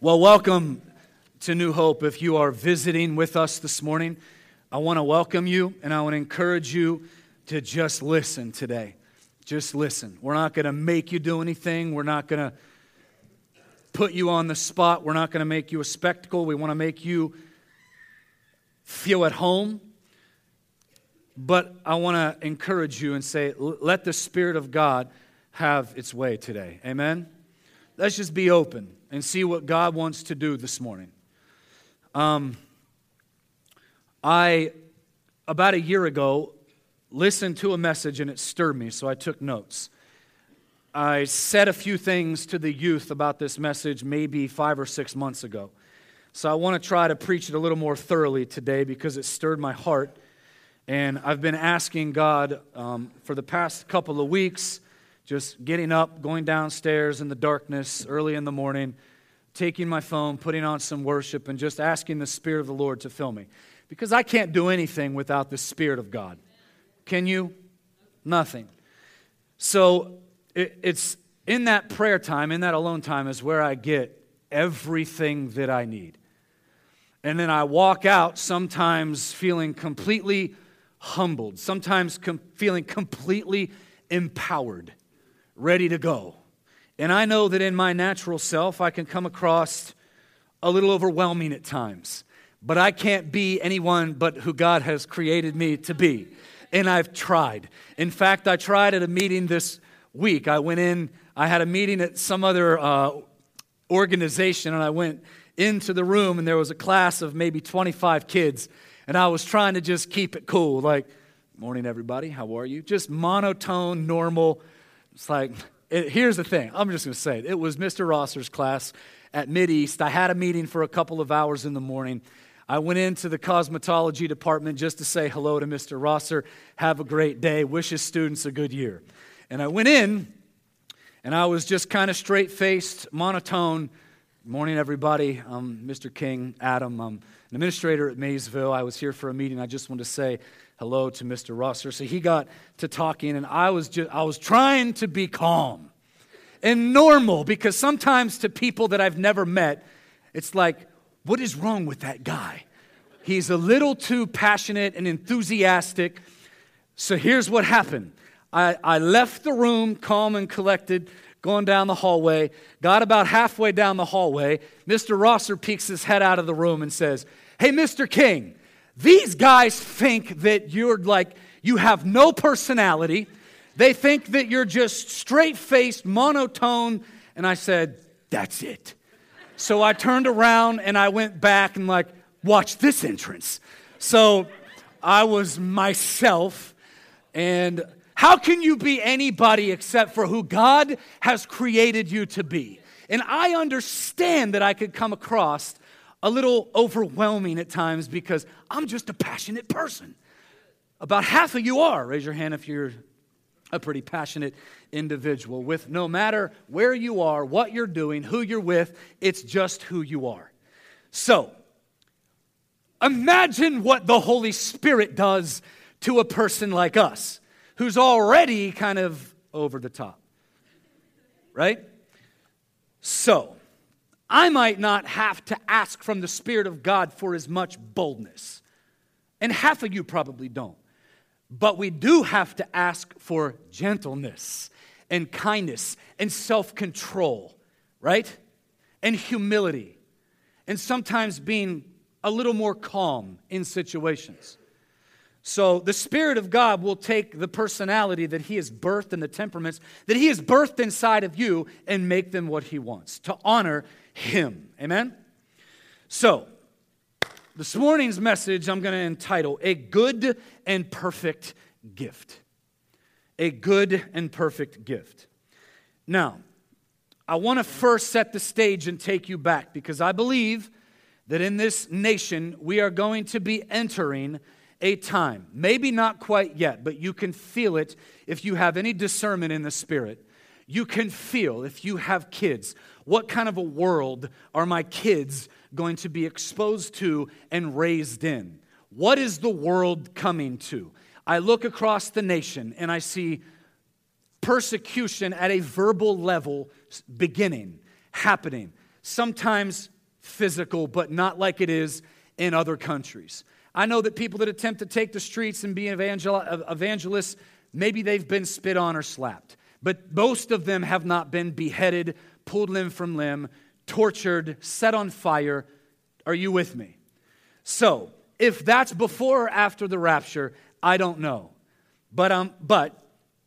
Well, welcome to New Hope. If you are visiting with us this morning, I want to welcome you and I want to encourage you to just listen today. Just listen. We're not going to make you do anything. We're not going to put you on the spot. We're not going to make you a spectacle. We want to make you feel at home. But I want to encourage you and say, let the Spirit of God have its way today. Amen? Let's just be open and see what God wants to do this morning. Um, I, about a year ago, listened to a message and it stirred me, so I took notes. I said a few things to the youth about this message maybe five or six months ago. So I want to try to preach it a little more thoroughly today because it stirred my heart. And I've been asking God um, for the past couple of weeks just getting up, going downstairs in the darkness early in the morning, taking my phone, putting on some worship, and just asking the Spirit of the Lord to fill me. Because I can't do anything without the Spirit of God. Can you? Nothing. So it, it's in that prayer time, in that alone time, is where I get everything that I need. And then I walk out sometimes feeling completely humbled, sometimes com- feeling completely empowered ready to go. And I know that in my natural self, I can come across a little overwhelming at times. But I can't be anyone but who God has created me to be. And I've tried. In fact, I tried at a meeting this week. I went in, I had a meeting at some other uh, organization, and I went into the room, and there was a class of maybe 25 kids. And I was trying to just keep it cool, like, morning, everybody, how are you? Just monotone, normal it's like, it, here's the thing. I'm just going to say it. It was Mr. Rosser's class at Mideast. I had a meeting for a couple of hours in the morning. I went into the cosmetology department just to say hello to Mr. Rosser, have a great day, wish his students a good year. And I went in, and I was just kind of straight faced, monotone. Morning, everybody. I'm Mr. King, Adam. I'm an administrator at Maysville. I was here for a meeting. I just wanted to say hello to Mr. Rosser. So he got to talking, and I was, just, I was trying to be calm and normal because sometimes to people that I've never met, it's like, what is wrong with that guy? He's a little too passionate and enthusiastic. So here's what happened I, I left the room calm and collected, going down the hallway. Got about halfway down the hallway. Mr. Rosser peeks his head out of the room and says, Hey, Mr. King, these guys think that you're like, you have no personality. They think that you're just straight faced, monotone. And I said, That's it. So I turned around and I went back and, like, watch this entrance. So I was myself. And how can you be anybody except for who God has created you to be? And I understand that I could come across a little overwhelming at times because I'm just a passionate person. About half of you are. Raise your hand if you're a pretty passionate individual. With no matter where you are, what you're doing, who you're with, it's just who you are. So, imagine what the Holy Spirit does to a person like us who's already kind of over the top. Right? So, I might not have to ask from the Spirit of God for as much boldness. And half of you probably don't. But we do have to ask for gentleness and kindness and self control, right? And humility. And sometimes being a little more calm in situations. So the Spirit of God will take the personality that He has birthed and the temperaments that He has birthed inside of you and make them what He wants to honor him. Amen? So, this morning's message I'm going to entitle A Good and Perfect Gift. A Good and Perfect Gift. Now, I want to first set the stage and take you back because I believe that in this nation we are going to be entering a time, maybe not quite yet, but you can feel it if you have any discernment in the Spirit. You can feel if you have kids what kind of a world are my kids going to be exposed to and raised in? What is the world coming to? I look across the nation and I see persecution at a verbal level beginning, happening. sometimes physical, but not like it is in other countries. I know that people that attempt to take the streets and be evangel- evangelists, maybe they've been spit on or slapped. But most of them have not been beheaded, pulled limb from limb, tortured, set on fire. Are you with me? So, if that's before or after the rapture, I don't know. But, um, but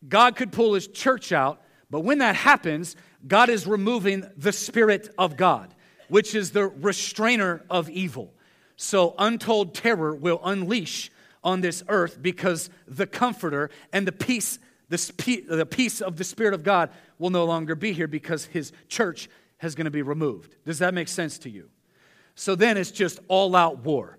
God could pull his church out. But when that happens, God is removing the Spirit of God, which is the restrainer of evil. So untold terror will unleash on this earth because the comforter and the peace, the peace of the Spirit of God will no longer be here because his church is going to be removed. Does that make sense to you? So then it's just all out war.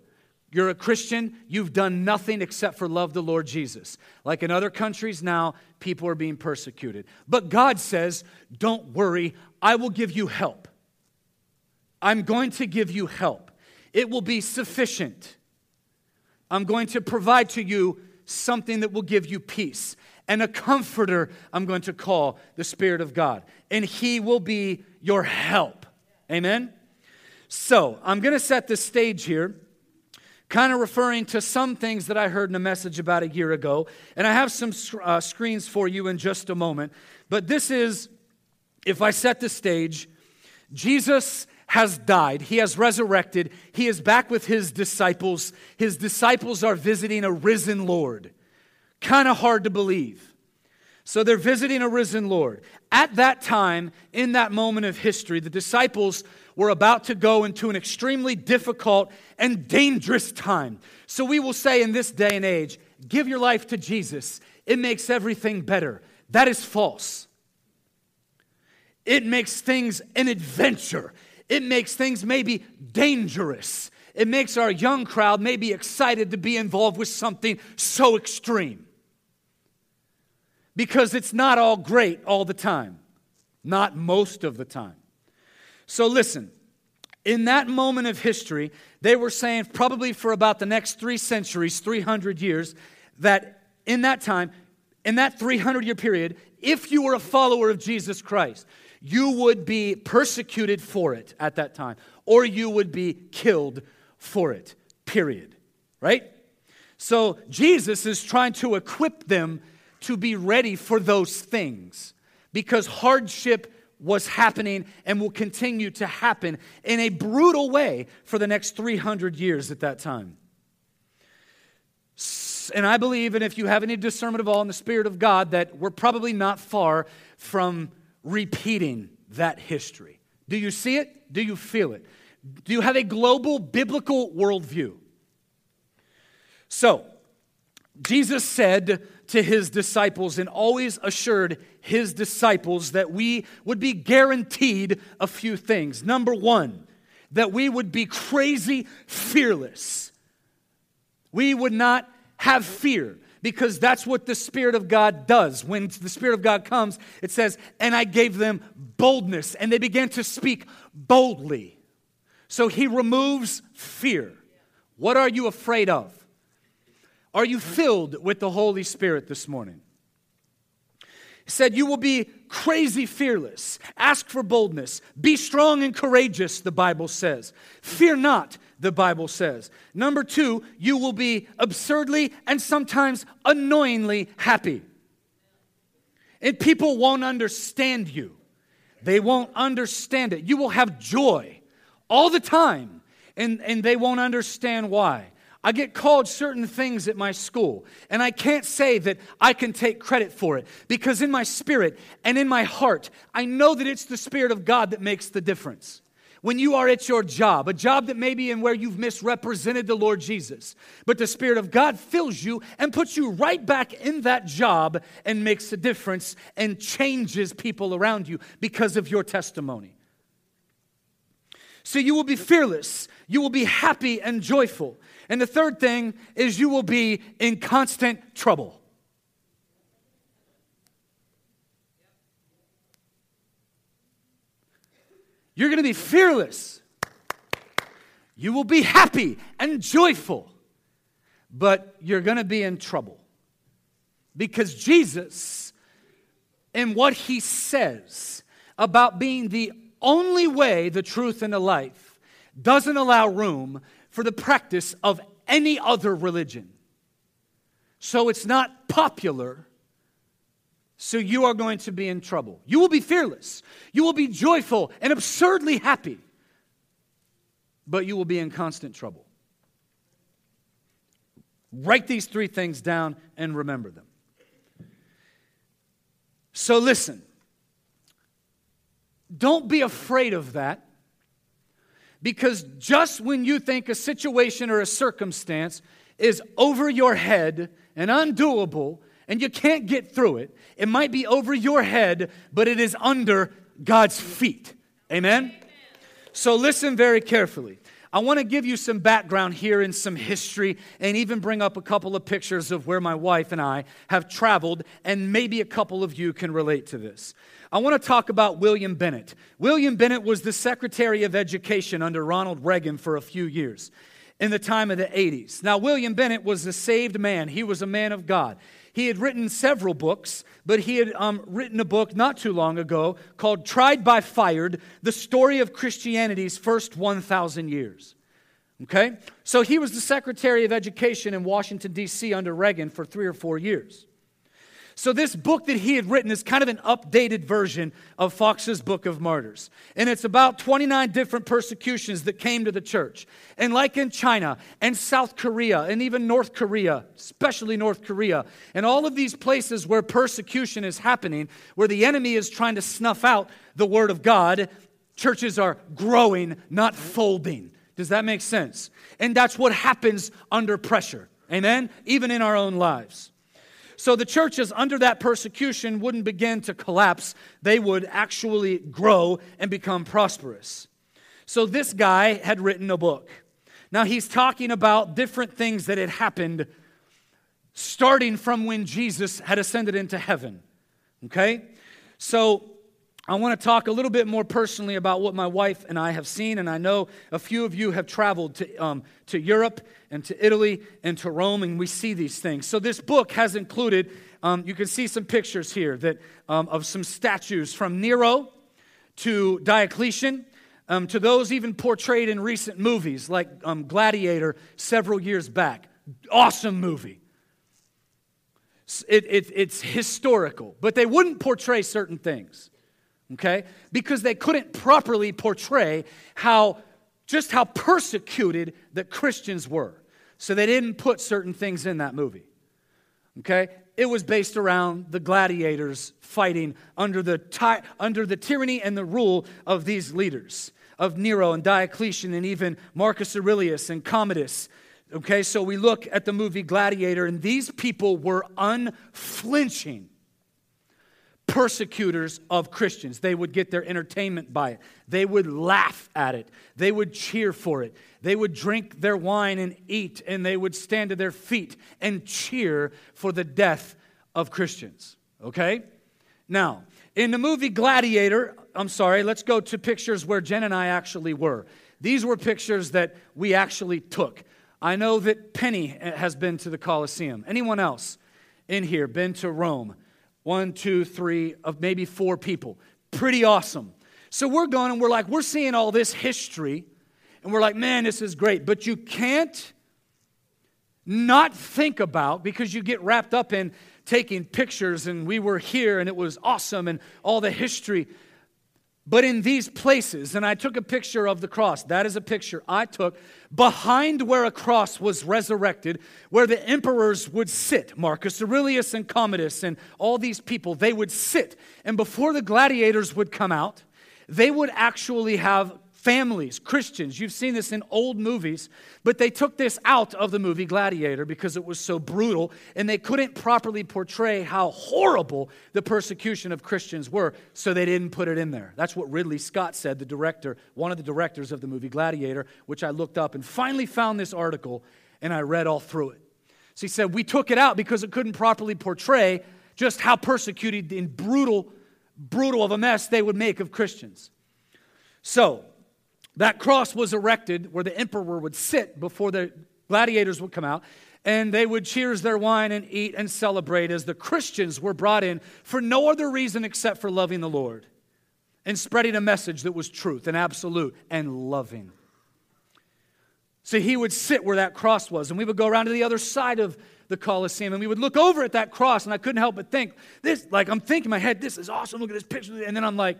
You're a Christian, you've done nothing except for love the Lord Jesus. Like in other countries now, people are being persecuted. But God says, Don't worry, I will give you help. I'm going to give you help. It will be sufficient. I'm going to provide to you something that will give you peace. And a comforter I'm going to call the Spirit of God. And He will be your help. Amen? So I'm going to set the stage here kind of referring to some things that I heard in a message about a year ago. And I have some uh, screens for you in just a moment. But this is, if I set the stage, Jesus has died. He has resurrected. He is back with his disciples. His disciples are visiting a risen Lord. Kind of hard to believe. So they're visiting a risen Lord. At that time, in that moment of history, the disciples were about to go into an extremely difficult and dangerous time. So we will say in this day and age, give your life to Jesus. It makes everything better. That is false. It makes things an adventure. It makes things maybe dangerous. It makes our young crowd maybe excited to be involved with something so extreme. Because it's not all great all the time, not most of the time. So listen, in that moment of history, they were saying, probably for about the next three centuries, 300 years, that in that time, in that 300 year period, if you were a follower of Jesus Christ, you would be persecuted for it at that time, or you would be killed for it, period. Right? So Jesus is trying to equip them to be ready for those things because hardship was happening and will continue to happen in a brutal way for the next 300 years at that time. And I believe, and if you have any discernment of all in the Spirit of God, that we're probably not far from repeating that history. Do you see it? Do you feel it? Do you have a global biblical worldview? So, Jesus said to his disciples and always assured his disciples that we would be guaranteed a few things. Number one, that we would be crazy fearless. We would not have fear because that's what the Spirit of God does. When the Spirit of God comes, it says, And I gave them boldness, and they began to speak boldly. So he removes fear. What are you afraid of? Are you filled with the Holy Spirit this morning? He said, You will be crazy fearless. Ask for boldness. Be strong and courageous, the Bible says. Fear not, the Bible says. Number two, you will be absurdly and sometimes annoyingly happy. And people won't understand you, they won't understand it. You will have joy all the time, and, and they won't understand why. I get called certain things at my school, and I can't say that I can take credit for it because in my spirit and in my heart, I know that it's the Spirit of God that makes the difference. When you are at your job, a job that may be in where you've misrepresented the Lord Jesus, but the Spirit of God fills you and puts you right back in that job and makes a difference and changes people around you because of your testimony. So you will be fearless, you will be happy and joyful. And the third thing is you will be in constant trouble. You're going to be fearless. You will be happy and joyful, but you're going to be in trouble. Because Jesus, and what he says about being the only way, the truth, and the life doesn't allow room for the practice of any other religion. So it's not popular. So you are going to be in trouble. You will be fearless. You will be joyful and absurdly happy. But you will be in constant trouble. Write these three things down and remember them. So listen. Don't be afraid of that because just when you think a situation or a circumstance is over your head and undoable and you can't get through it, it might be over your head, but it is under God's feet. Amen? Amen. So listen very carefully. I want to give you some background here and some history and even bring up a couple of pictures of where my wife and I have traveled, and maybe a couple of you can relate to this. I want to talk about William Bennett. William Bennett was the Secretary of Education under Ronald Reagan for a few years in the time of the 80s. Now, William Bennett was a saved man, he was a man of God. He had written several books, but he had um, written a book not too long ago called Tried by Fire The Story of Christianity's First 1,000 Years. Okay? So he was the Secretary of Education in Washington, D.C. under Reagan for three or four years. So, this book that he had written is kind of an updated version of Fox's Book of Martyrs. And it's about 29 different persecutions that came to the church. And, like in China and South Korea and even North Korea, especially North Korea, and all of these places where persecution is happening, where the enemy is trying to snuff out the Word of God, churches are growing, not folding. Does that make sense? And that's what happens under pressure. Amen? Even in our own lives. So the churches under that persecution wouldn't begin to collapse, they would actually grow and become prosperous. So this guy had written a book. Now he's talking about different things that had happened starting from when Jesus had ascended into heaven. Okay? So I want to talk a little bit more personally about what my wife and I have seen, and I know a few of you have traveled to, um, to Europe and to Italy and to Rome, and we see these things. So, this book has included, um, you can see some pictures here that, um, of some statues from Nero to Diocletian. Um, to those even portrayed in recent movies like um, Gladiator several years back. Awesome movie. It, it, it's historical, but they wouldn't portray certain things okay? Because they couldn't properly portray how just how persecuted the Christians were. So they didn't put certain things in that movie. Okay? It was based around the gladiators fighting under the, ty- under the tyranny and the rule of these leaders, of Nero and Diocletian and even Marcus Aurelius and Commodus. Okay, so we look at the movie Gladiator, and these people were unflinching persecutors of Christians. They would get their entertainment by it. They would laugh at it. They would cheer for it. They would drink their wine and eat, and they would stand to their feet and cheer for the death of Christians. Okay? Now, in the movie Gladiator, I'm sorry, let's go to pictures where Jen and I actually were. These were pictures that we actually took. I know that Penny has been to the Colosseum. Anyone else in here been to Rome? One, two, three, of maybe four people. Pretty awesome. So we're going and we're like, we're seeing all this history, and we're like, man, this is great. But you can't not think about, because you get wrapped up in taking pictures, and we were here, and it was awesome, and all the history. But in these places, and I took a picture of the cross, that is a picture I took behind where a cross was resurrected, where the emperors would sit Marcus Aurelius and Commodus and all these people, they would sit. And before the gladiators would come out, they would actually have families, Christians. You've seen this in old movies, but they took this out of the movie Gladiator because it was so brutal and they couldn't properly portray how horrible the persecution of Christians were, so they didn't put it in there. That's what Ridley Scott said, the director, one of the directors of the movie Gladiator, which I looked up and finally found this article and I read all through it. So he said, We took it out because it couldn't properly portray just how persecuted and brutal, brutal of a mess they would make of Christians. So, that cross was erected where the emperor would sit before the gladiators would come out, and they would cheers their wine and eat and celebrate as the Christians were brought in for no other reason except for loving the Lord and spreading a message that was truth and absolute and loving. So he would sit where that cross was, and we would go around to the other side of the Colosseum, and we would look over at that cross, and I couldn't help but think, this, like, I'm thinking in my head, this is awesome. Look at this picture. And then I'm like,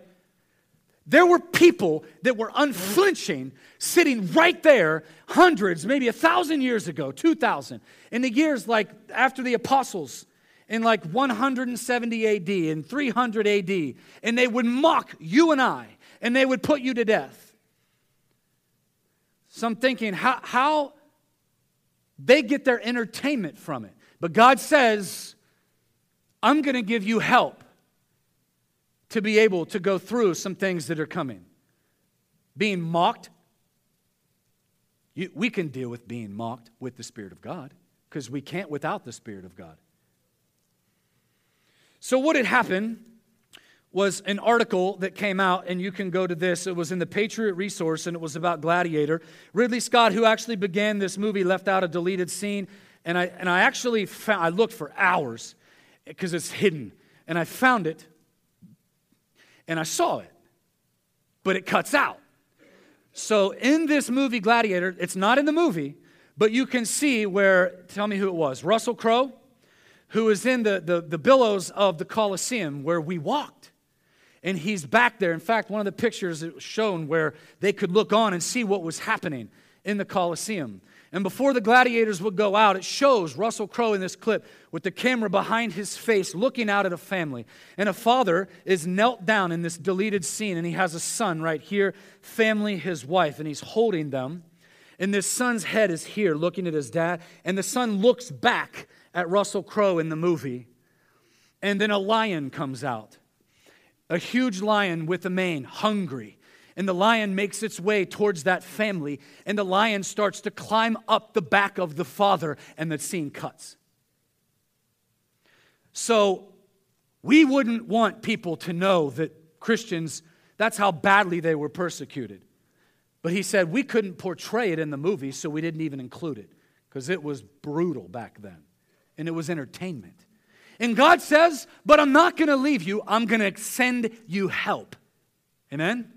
there were people that were unflinching sitting right there, hundreds, maybe a thousand years ago, 2,000, in the years like after the apostles, in like 170 AD and 300 AD, and they would mock you and I, and they would put you to death. So I'm thinking, how, how they get their entertainment from it. But God says, I'm going to give you help to be able to go through some things that are coming. Being mocked, you, we can deal with being mocked with the Spirit of God because we can't without the Spirit of God. So, what had happened was an article that came out, and you can go to this. It was in the Patriot Resource, and it was about Gladiator. Ridley Scott, who actually began this movie, left out a deleted scene, and I, and I actually found, I looked for hours because it's hidden, and I found it, and I saw it, but it cuts out. So in this movie, Gladiator, it's not in the movie, but you can see where, tell me who it was, Russell Crowe, who is in the, the, the billows of the Colosseum where we walked. And he's back there. In fact, one of the pictures was shown where they could look on and see what was happening in the Colosseum. And before the gladiators would go out, it shows Russell Crowe in this clip with the camera behind his face looking out at a family. And a father is knelt down in this deleted scene, and he has a son right here, family, his wife, and he's holding them. And this son's head is here looking at his dad, and the son looks back at Russell Crowe in the movie. And then a lion comes out, a huge lion with a mane, hungry. And the lion makes its way towards that family, and the lion starts to climb up the back of the father, and the scene cuts. So, we wouldn't want people to know that Christians, that's how badly they were persecuted. But he said we couldn't portray it in the movie, so we didn't even include it because it was brutal back then and it was entertainment. And God says, But I'm not going to leave you, I'm going to send you help. Amen?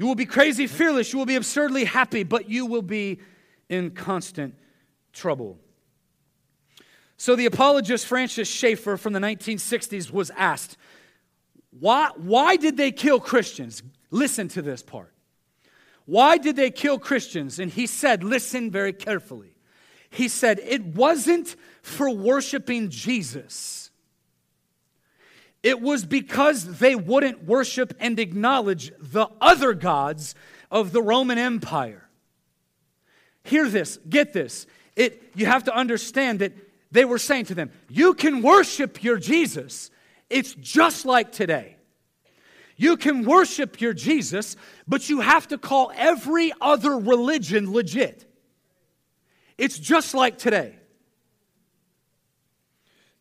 You will be crazy fearless, you will be absurdly happy, but you will be in constant trouble. So the apologist Francis Schaeffer from the 1960s was asked, why, why did they kill Christians? Listen to this part. Why did they kill Christians? And he said, Listen very carefully. He said, It wasn't for worshiping Jesus. It was because they wouldn't worship and acknowledge the other gods of the Roman Empire. Hear this, get this. It, you have to understand that they were saying to them, You can worship your Jesus. It's just like today. You can worship your Jesus, but you have to call every other religion legit. It's just like today.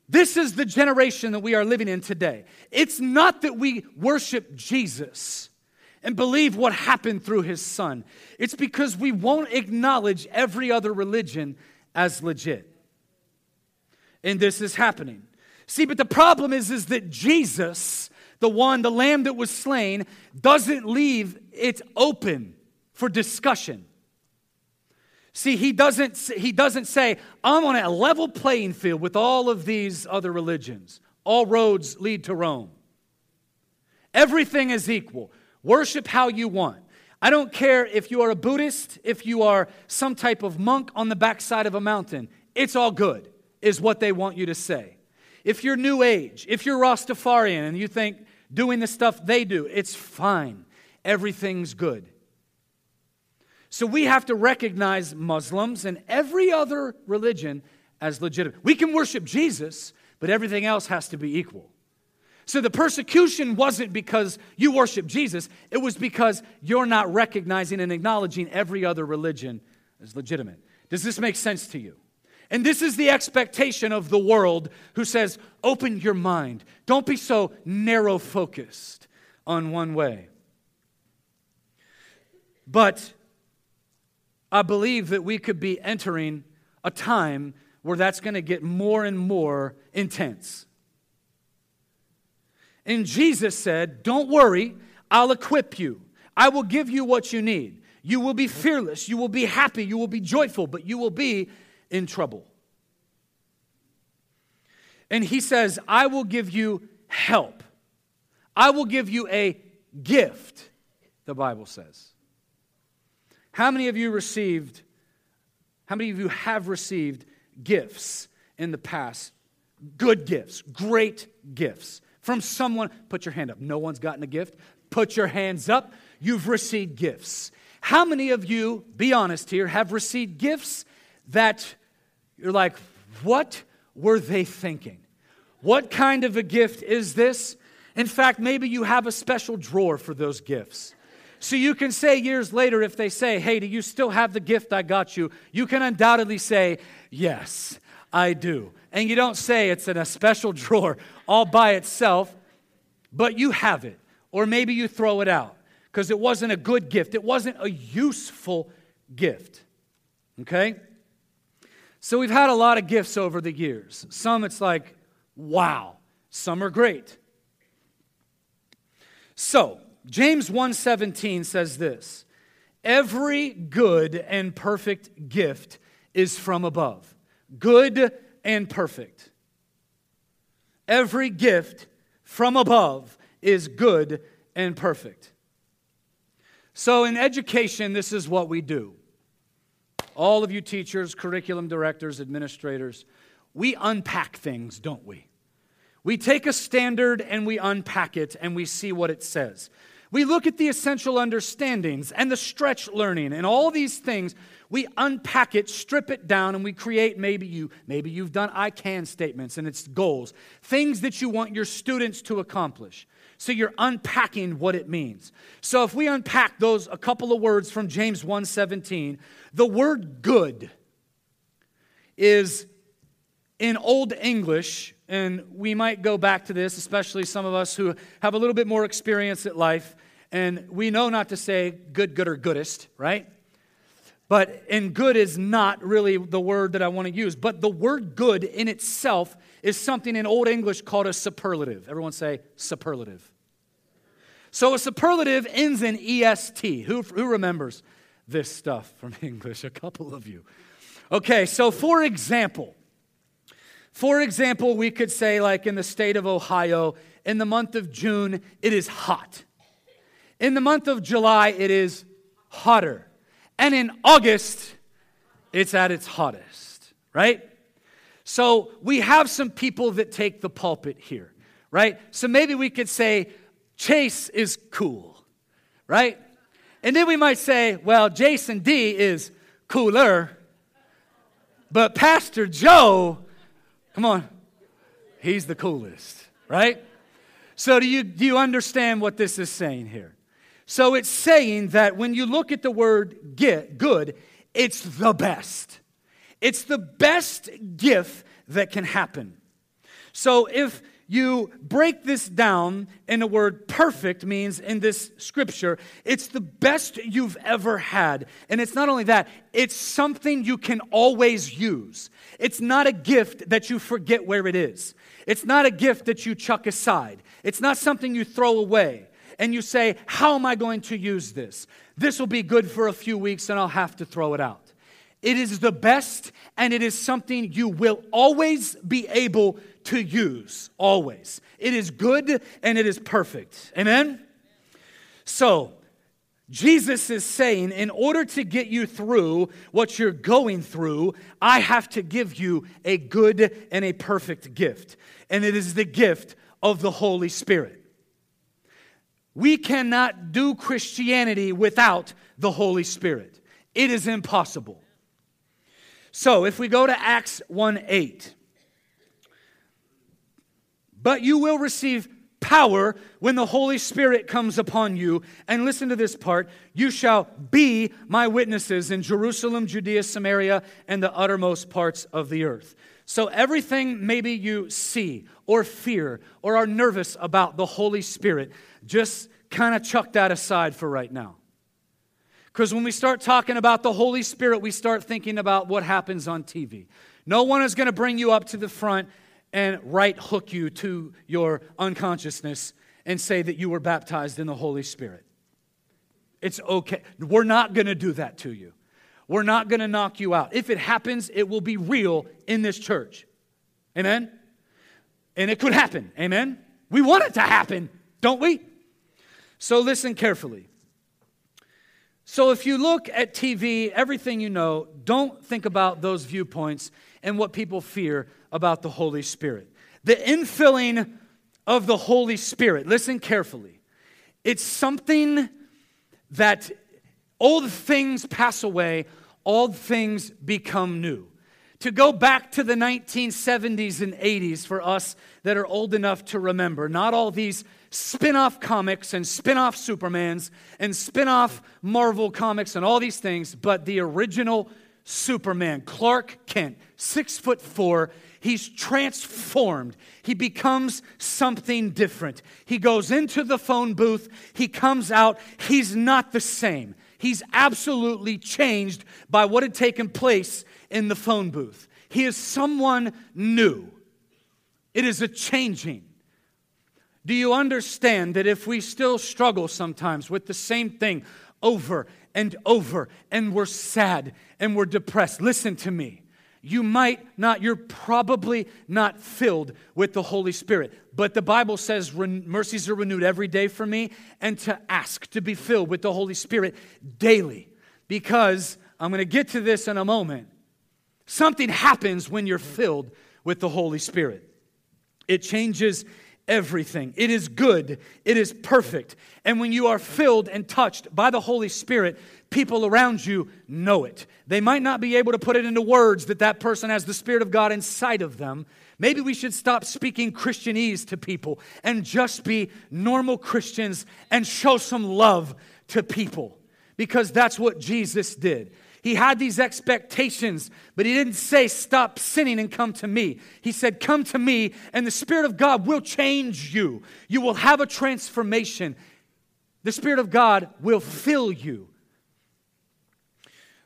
This is the generation that we are living in today. It's not that we worship Jesus and believe what happened through his son. It's because we won't acknowledge every other religion as legit. And this is happening. See, but the problem is, is that Jesus, the one, the lamb that was slain, doesn't leave it open for discussion. See, he doesn't, he doesn't say, I'm on a level playing field with all of these other religions. All roads lead to Rome. Everything is equal. Worship how you want. I don't care if you are a Buddhist, if you are some type of monk on the backside of a mountain. It's all good, is what they want you to say. If you're New Age, if you're Rastafarian and you think doing the stuff they do, it's fine. Everything's good. So we have to recognize Muslims and every other religion as legitimate. We can worship Jesus, but everything else has to be equal. So the persecution wasn't because you worship Jesus, it was because you're not recognizing and acknowledging every other religion as legitimate. Does this make sense to you? And this is the expectation of the world who says, open your mind. Don't be so narrow focused on one way. But I believe that we could be entering a time where that's going to get more and more intense. And Jesus said, Don't worry, I'll equip you. I will give you what you need. You will be fearless. You will be happy. You will be joyful, but you will be in trouble. And he says, I will give you help. I will give you a gift, the Bible says. How many of you received, how many of you have received gifts in the past? Good gifts, great gifts from someone. Put your hand up. No one's gotten a gift. Put your hands up. You've received gifts. How many of you, be honest here, have received gifts that you're like, what were they thinking? What kind of a gift is this? In fact, maybe you have a special drawer for those gifts. So you can say years later, if they say, Hey, do you still have the gift I got you? You can undoubtedly say, Yes, I do. And you don't say it's in a special drawer all by itself, but you have it. Or maybe you throw it out because it wasn't a good gift, it wasn't a useful gift. Okay? So we've had a lot of gifts over the years. Some it's like, wow. Some are great. So, James 1:17 says this: Every good and perfect gift is from above. Good and perfect. Every gift from above is good and perfect. So, in education, this is what we do. All of you teachers, curriculum directors, administrators, we unpack things, don't we? We take a standard and we unpack it and we see what it says. We look at the essential understandings and the stretch learning and all these things. We unpack it, strip it down, and we create maybe you, maybe you've done I can statements and it's goals, things that you want your students to accomplish. So you're unpacking what it means. So if we unpack those a couple of words from James 1:17, the word good is in Old English, and we might go back to this, especially some of us who have a little bit more experience at life, and we know not to say good, good, or goodest, right? But, and good is not really the word that I want to use, but the word good in itself is something in Old English called a superlative. Everyone say superlative. So a superlative ends in EST. Who, who remembers this stuff from English? A couple of you. Okay, so for example, for example, we could say, like in the state of Ohio, in the month of June, it is hot. In the month of July, it is hotter. And in August, it's at its hottest, right? So we have some people that take the pulpit here, right? So maybe we could say, Chase is cool, right? And then we might say, well, Jason D is cooler, but Pastor Joe Come on. He's the coolest, right? So, do you, do you understand what this is saying here? So, it's saying that when you look at the word get, good, it's the best. It's the best gift that can happen. So, if you break this down in the word perfect means in this scripture, it's the best you've ever had. And it's not only that, it's something you can always use. It's not a gift that you forget where it is. It's not a gift that you chuck aside. It's not something you throw away and you say, How am I going to use this? This will be good for a few weeks and I'll have to throw it out. It is the best, and it is something you will always be able to use. Always. It is good and it is perfect. Amen? So, Jesus is saying, in order to get you through what you're going through, I have to give you a good and a perfect gift. And it is the gift of the Holy Spirit. We cannot do Christianity without the Holy Spirit, it is impossible. So if we go to Acts 1 8, but you will receive power when the Holy Spirit comes upon you. And listen to this part you shall be my witnesses in Jerusalem, Judea, Samaria, and the uttermost parts of the earth. So, everything maybe you see or fear or are nervous about the Holy Spirit, just kind of chuck that aside for right now. Because when we start talking about the Holy Spirit, we start thinking about what happens on TV. No one is going to bring you up to the front and right hook you to your unconsciousness and say that you were baptized in the Holy Spirit. It's okay. We're not going to do that to you. We're not going to knock you out. If it happens, it will be real in this church. Amen? And it could happen. Amen? We want it to happen, don't we? So listen carefully. So if you look at TV, everything you know, don't think about those viewpoints and what people fear about the Holy Spirit. The infilling of the Holy Spirit, listen carefully. It's something that old things pass away, old things become new. To go back to the 1970s and 80s for us that are old enough to remember, not all these spin off comics and spin off Supermans and spin off Marvel comics and all these things, but the original Superman, Clark Kent, six foot four. He's transformed. He becomes something different. He goes into the phone booth. He comes out. He's not the same. He's absolutely changed by what had taken place in the phone booth. He is someone new. It is a changing. Do you understand that if we still struggle sometimes with the same thing over and over and we're sad and we're depressed, listen to me. You might not, you're probably not filled with the Holy Spirit. But the Bible says mercies are renewed every day for me and to ask to be filled with the Holy Spirit daily. Because I'm going to get to this in a moment. Something happens when you're filled with the Holy Spirit, it changes everything. It is good, it is perfect. And when you are filled and touched by the Holy Spirit, people around you know it. They might not be able to put it into words that that person has the Spirit of God inside of them. Maybe we should stop speaking Christianese to people and just be normal Christians and show some love to people because that's what Jesus did. He had these expectations, but he didn't say, Stop sinning and come to me. He said, Come to me, and the Spirit of God will change you. You will have a transformation. The Spirit of God will fill you.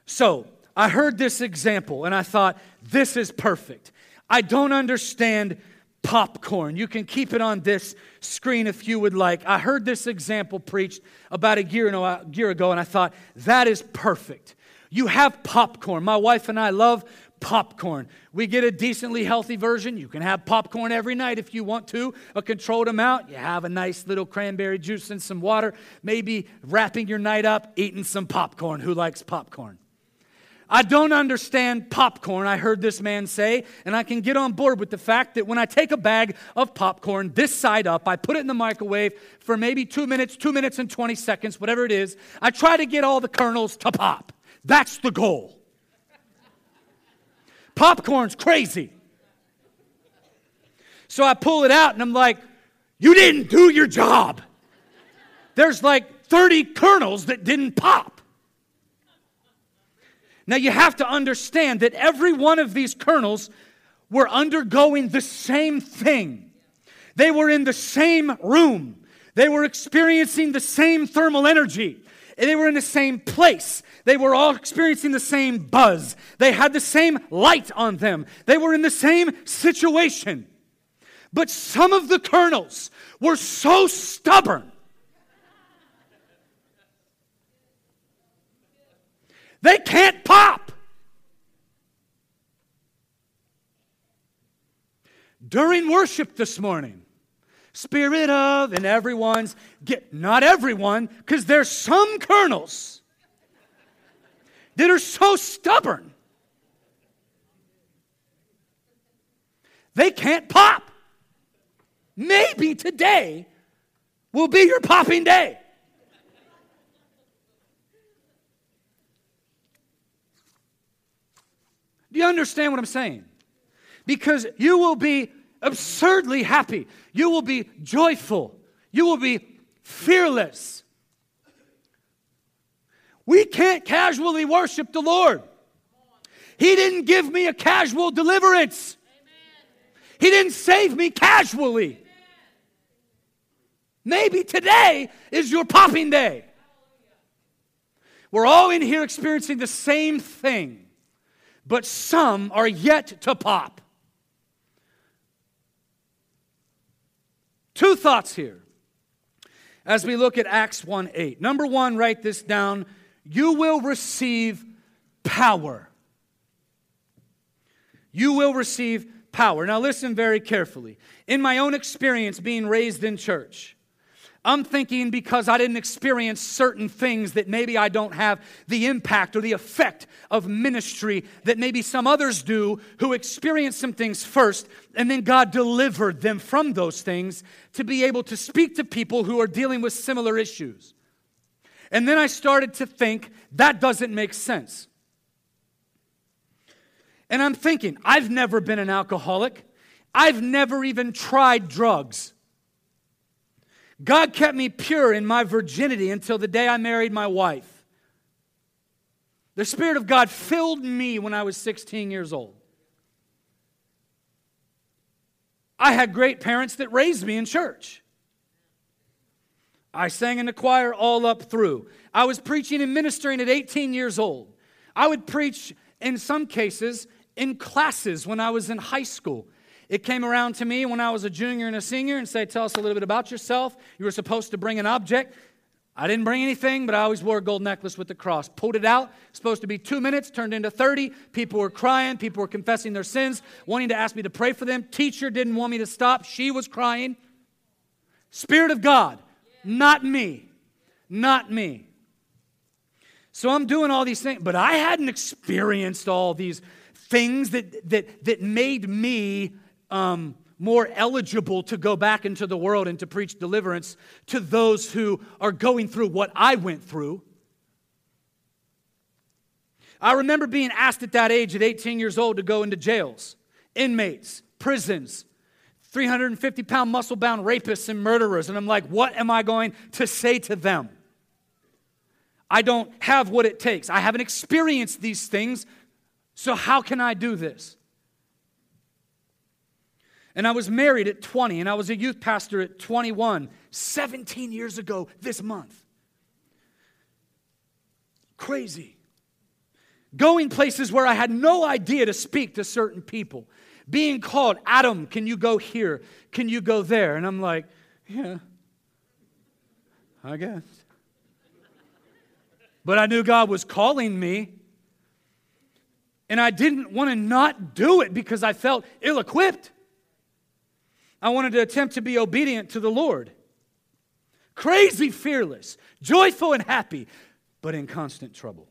So, I heard this example and I thought, This is perfect. I don't understand popcorn. You can keep it on this screen if you would like. I heard this example preached about a year, ago, and I thought, That is perfect. You have popcorn. My wife and I love popcorn. We get a decently healthy version. You can have popcorn every night if you want to, a controlled amount. You have a nice little cranberry juice and some water, maybe wrapping your night up, eating some popcorn. Who likes popcorn? I don't understand popcorn, I heard this man say, and I can get on board with the fact that when I take a bag of popcorn this side up, I put it in the microwave for maybe two minutes, two minutes and 20 seconds, whatever it is. I try to get all the kernels to pop. That's the goal. Popcorn's crazy. So I pull it out and I'm like, you didn't do your job. There's like 30 kernels that didn't pop. Now you have to understand that every one of these kernels were undergoing the same thing. They were in the same room. They were experiencing the same thermal energy. They were in the same place. They were all experiencing the same buzz. They had the same light on them. They were in the same situation. But some of the kernels were so stubborn. They can't pop. During worship this morning, Spirit of, and everyone's, get, not everyone, because there's some kernels that are so stubborn. They can't pop. Maybe today will be your popping day. Do you understand what I'm saying? Because you will be absurdly happy. You will be joyful. You will be fearless. We can't casually worship the Lord. He didn't give me a casual deliverance. He didn't save me casually. Maybe today is your popping day. We're all in here experiencing the same thing, but some are yet to pop. Two thoughts here. as we look at Acts 1 8. Number one, write this down. You will receive power. You will receive power. Now, listen very carefully. In my own experience being raised in church, I'm thinking because I didn't experience certain things that maybe I don't have the impact or the effect of ministry that maybe some others do who experienced some things first and then God delivered them from those things to be able to speak to people who are dealing with similar issues. And then I started to think that doesn't make sense. And I'm thinking, I've never been an alcoholic. I've never even tried drugs. God kept me pure in my virginity until the day I married my wife. The Spirit of God filled me when I was 16 years old. I had great parents that raised me in church. I sang in the choir all up through. I was preaching and ministering at 18 years old. I would preach, in some cases, in classes when I was in high school. It came around to me when I was a junior and a senior and say, Tell us a little bit about yourself. You were supposed to bring an object. I didn't bring anything, but I always wore a gold necklace with the cross. Pulled it out, supposed to be two minutes, turned into 30. People were crying, people were confessing their sins, wanting to ask me to pray for them. Teacher didn't want me to stop, she was crying. Spirit of God, not me, not me. So I'm doing all these things, but I hadn't experienced all these things that, that, that made me um, more eligible to go back into the world and to preach deliverance to those who are going through what I went through. I remember being asked at that age, at 18 years old, to go into jails, inmates, prisons, 350 pound muscle bound rapists and murderers. And I'm like, what am I going to say to them? I don't have what it takes. I haven't experienced these things, so how can I do this? And I was married at 20, and I was a youth pastor at 21, 17 years ago this month. Crazy. Going places where I had no idea to speak to certain people. Being called, Adam, can you go here? Can you go there? And I'm like, yeah, I guess. But I knew God was calling me. And I didn't want to not do it because I felt ill equipped. I wanted to attempt to be obedient to the Lord. Crazy fearless, joyful and happy, but in constant trouble.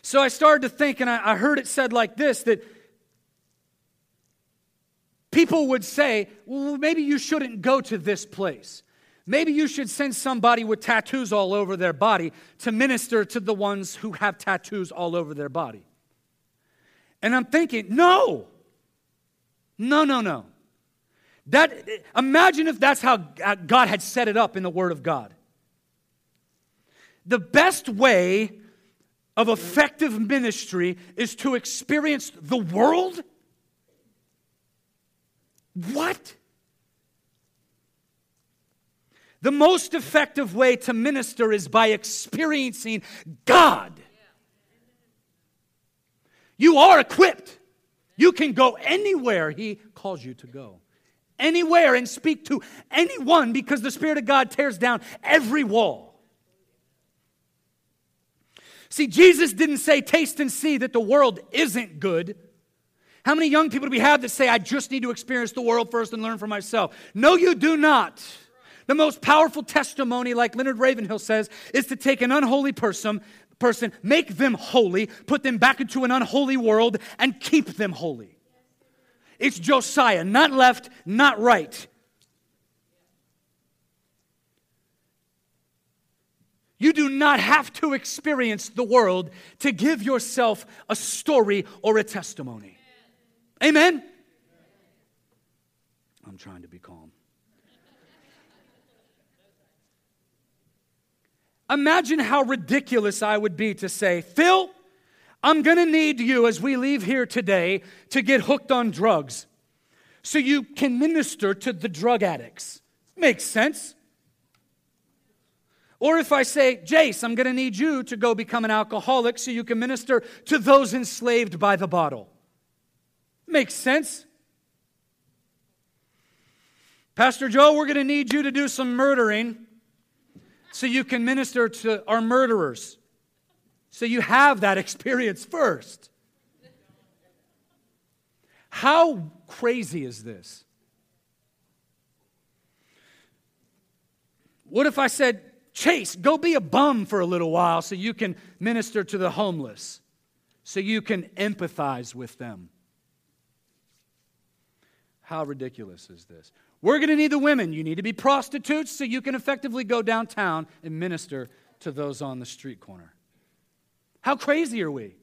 So I started to think, and I, I heard it said like this that people would say, well, maybe you shouldn't go to this place. Maybe you should send somebody with tattoos all over their body to minister to the ones who have tattoos all over their body. And I'm thinking, no, no, no, no. That, imagine if that's how God had set it up in the Word of God. The best way of effective ministry is to experience the world? What? The most effective way to minister is by experiencing God. You are equipped. You can go anywhere He calls you to go anywhere and speak to anyone because the Spirit of God tears down every wall. See, Jesus didn't say, taste and see that the world isn't good. How many young people do we have that say, I just need to experience the world first and learn for myself? No, you do not. The most powerful testimony, like Leonard Ravenhill says, is to take an unholy person, person, make them holy, put them back into an unholy world, and keep them holy. It's Josiah, not left, not right. You do not have to experience the world to give yourself a story or a testimony. Amen? I'm trying to be calm. Imagine how ridiculous I would be to say, Phil, I'm going to need you as we leave here today to get hooked on drugs so you can minister to the drug addicts. Makes sense. Or if I say, Jace, I'm going to need you to go become an alcoholic so you can minister to those enslaved by the bottle. Makes sense. Pastor Joe, we're going to need you to do some murdering so you can minister to our murderers. So you have that experience first. How crazy is this? What if I said, Chase, go be a bum for a little while so you can minister to the homeless, so you can empathize with them? How ridiculous is this? We're going to need the women. You need to be prostitutes so you can effectively go downtown and minister to those on the street corner. How crazy are we?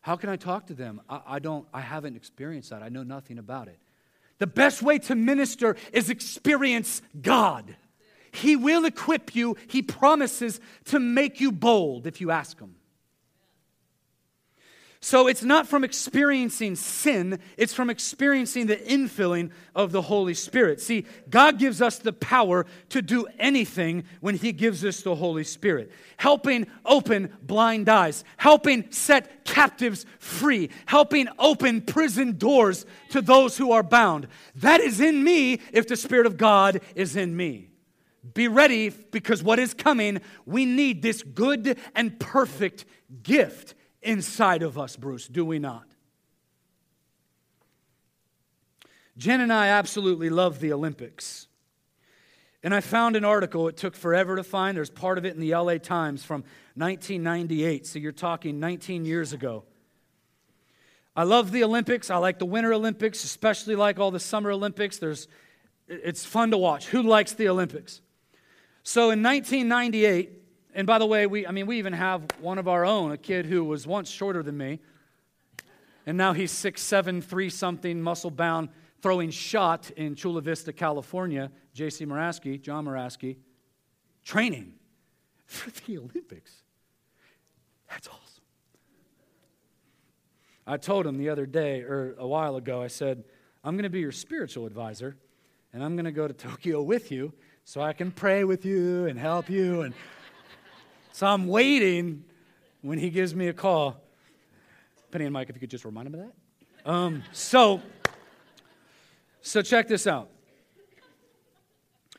How can I talk to them? I, I, don't, I haven't experienced that. I know nothing about it. The best way to minister is experience God. He will equip you, He promises to make you bold if you ask Him. So it's not from experiencing sin, it's from experiencing the infilling of the Holy Spirit. See, God gives us the power to do anything when He gives us the Holy Spirit. Helping open blind eyes, helping set captives free, helping open prison doors to those who are bound. That is in me if the Spirit of God is in me. Be ready because what is coming, we need this good and perfect gift inside of us, Bruce, do we not? Jen and I absolutely love the Olympics. And I found an article, it took forever to find. There's part of it in the LA Times from 1998. So you're talking 19 years ago. I love the Olympics. I like the Winter Olympics, especially like all the Summer Olympics. There's, it's fun to watch. Who likes the Olympics? So in 1998, and by the way, we, I mean, we even have one of our own, a kid who was once shorter than me. And now he's six, seven, three something, muscle bound, throwing shot in Chula Vista, California. J.C. Moraski, John Moraski, training for the Olympics. That's awesome. I told him the other day, or a while ago, I said, I'm going to be your spiritual advisor, and I'm going to go to Tokyo with you so I can pray with you and help you and so I'm waiting when he gives me a call. Penny and Mike, if you could just remind him of that. Um, so, so check this out.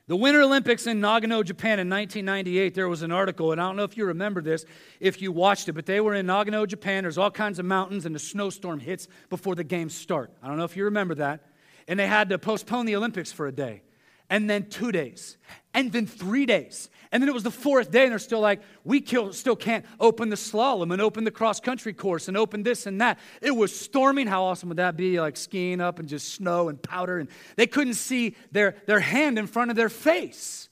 The Winter Olympics in Nagano, Japan in 1998, there was an article, and I don't know if you remember this, if you watched it, but they were in Nagano, Japan. There's all kinds of mountains, and a snowstorm hits before the games start. I don't know if you remember that. And they had to postpone the Olympics for a day, and then two days, and then three days. And then it was the fourth day, and they're still like, we still can't open the slalom and open the cross country course and open this and that. It was storming. How awesome would that be? Like skiing up and just snow and powder. And they couldn't see their, their hand in front of their face.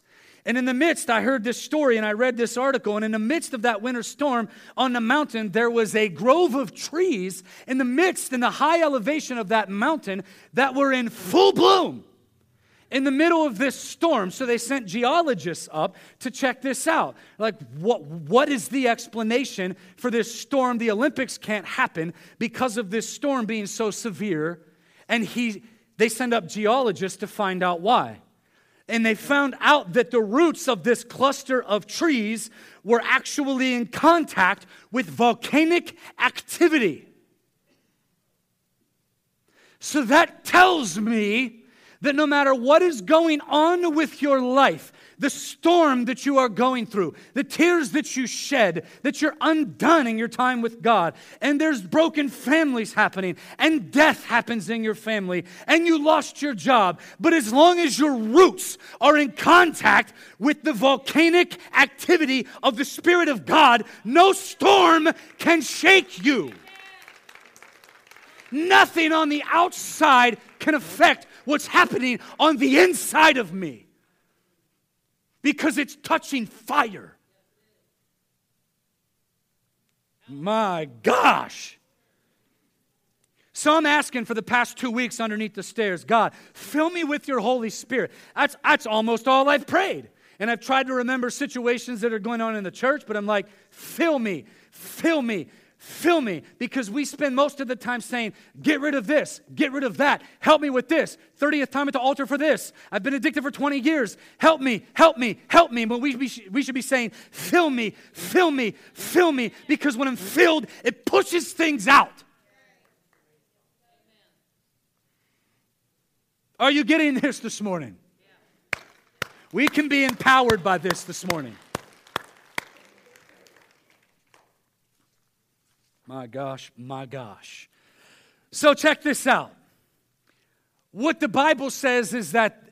And in the midst, I heard this story and I read this article. And in the midst of that winter storm on the mountain, there was a grove of trees in the midst, in the high elevation of that mountain, that were in full bloom in the middle of this storm. So they sent geologists up to check this out. Like, what, what is the explanation for this storm? The Olympics can't happen because of this storm being so severe. And he, they send up geologists to find out why. And they found out that the roots of this cluster of trees were actually in contact with volcanic activity. So that tells me that no matter what is going on with your life, the storm that you are going through, the tears that you shed, that you're undone in your time with God, and there's broken families happening, and death happens in your family, and you lost your job. But as long as your roots are in contact with the volcanic activity of the Spirit of God, no storm can shake you. Nothing on the outside can affect what's happening on the inside of me because it's touching fire. My gosh. So I'm asking for the past two weeks underneath the stairs God, fill me with your Holy Spirit. That's, that's almost all I've prayed. And I've tried to remember situations that are going on in the church, but I'm like, fill me, fill me, Fill me because we spend most of the time saying, Get rid of this, get rid of that, help me with this, 30th time at the altar for this. I've been addicted for 20 years. Help me, help me, help me. But we, we should be saying, Fill me, fill me, fill me because when I'm filled, it pushes things out. Are you getting this this morning? We can be empowered by this this morning. My gosh, my gosh. So, check this out. What the Bible says is that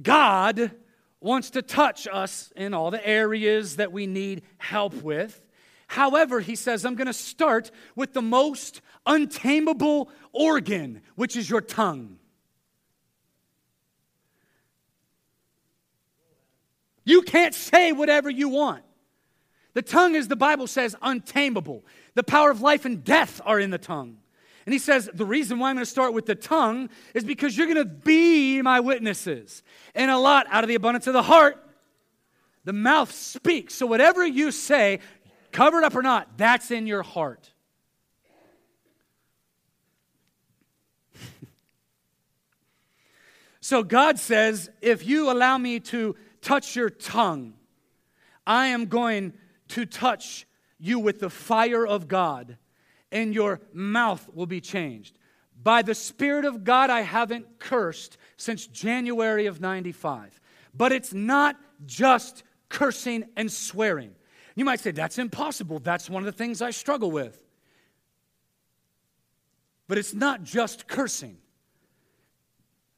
God wants to touch us in all the areas that we need help with. However, he says, I'm going to start with the most untamable organ, which is your tongue. You can't say whatever you want. The tongue, as the Bible says, untamable. The power of life and death are in the tongue. And he says, The reason why I'm going to start with the tongue is because you're going to be my witnesses. And a lot out of the abundance of the heart, the mouth speaks. So whatever you say, covered up or not, that's in your heart. so God says, If you allow me to touch your tongue, I am going to touch you with the fire of God, and your mouth will be changed. By the Spirit of God, I haven't cursed since January of 95. But it's not just cursing and swearing. You might say, that's impossible. That's one of the things I struggle with. But it's not just cursing.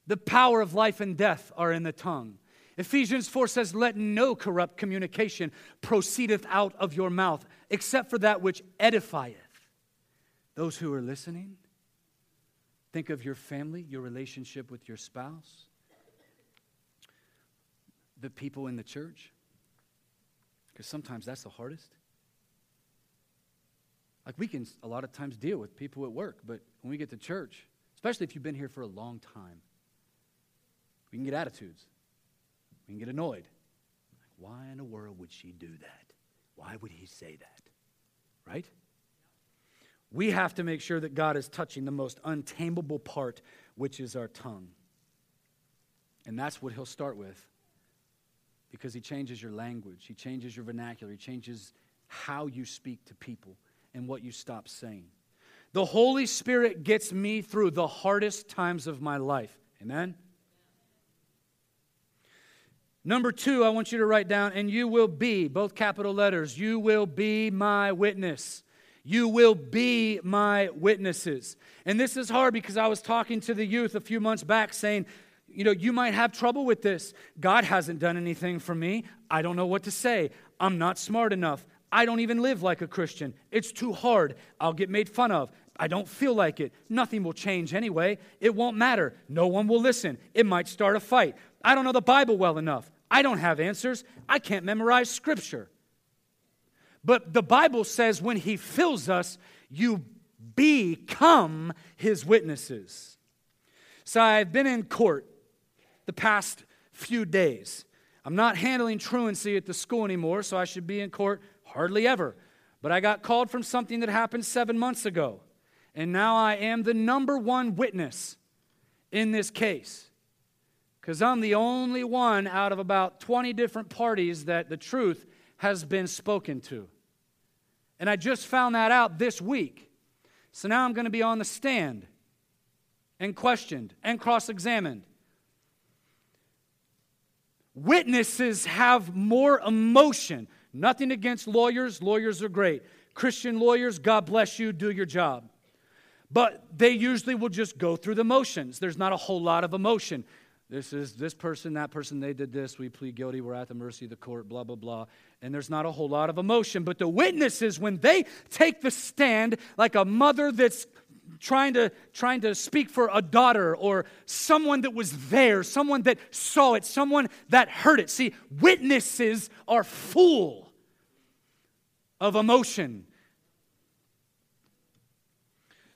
The power of life and death are in the tongue. Ephesians 4 says, Let no corrupt communication proceedeth out of your mouth, except for that which edifieth those who are listening. Think of your family, your relationship with your spouse, the people in the church, because sometimes that's the hardest. Like we can a lot of times deal with people at work, but when we get to church, especially if you've been here for a long time, we can get attitudes. We can get annoyed. Why in the world would she do that? Why would he say that? Right? We have to make sure that God is touching the most untamable part, which is our tongue. And that's what he'll start with because he changes your language, he changes your vernacular, he changes how you speak to people and what you stop saying. The Holy Spirit gets me through the hardest times of my life. Amen? Number two, I want you to write down, and you will be, both capital letters, you will be my witness. You will be my witnesses. And this is hard because I was talking to the youth a few months back saying, you know, you might have trouble with this. God hasn't done anything for me. I don't know what to say. I'm not smart enough. I don't even live like a Christian. It's too hard. I'll get made fun of. I don't feel like it. Nothing will change anyway. It won't matter. No one will listen. It might start a fight. I don't know the Bible well enough. I don't have answers. I can't memorize scripture. But the Bible says when He fills us, you become His witnesses. So I've been in court the past few days. I'm not handling truancy at the school anymore, so I should be in court hardly ever. But I got called from something that happened seven months ago. And now I am the number one witness in this case because I'm the only one out of about 20 different parties that the truth has been spoken to. And I just found that out this week. So now I'm going to be on the stand and questioned and cross examined. Witnesses have more emotion. Nothing against lawyers, lawyers are great. Christian lawyers, God bless you, do your job. But they usually will just go through the motions. There's not a whole lot of emotion. This is this person, that person, they did this. We plead guilty. We're at the mercy of the court, blah, blah, blah. And there's not a whole lot of emotion. But the witnesses, when they take the stand, like a mother that's trying to trying to speak for a daughter or someone that was there someone that saw it someone that heard it see witnesses are full of emotion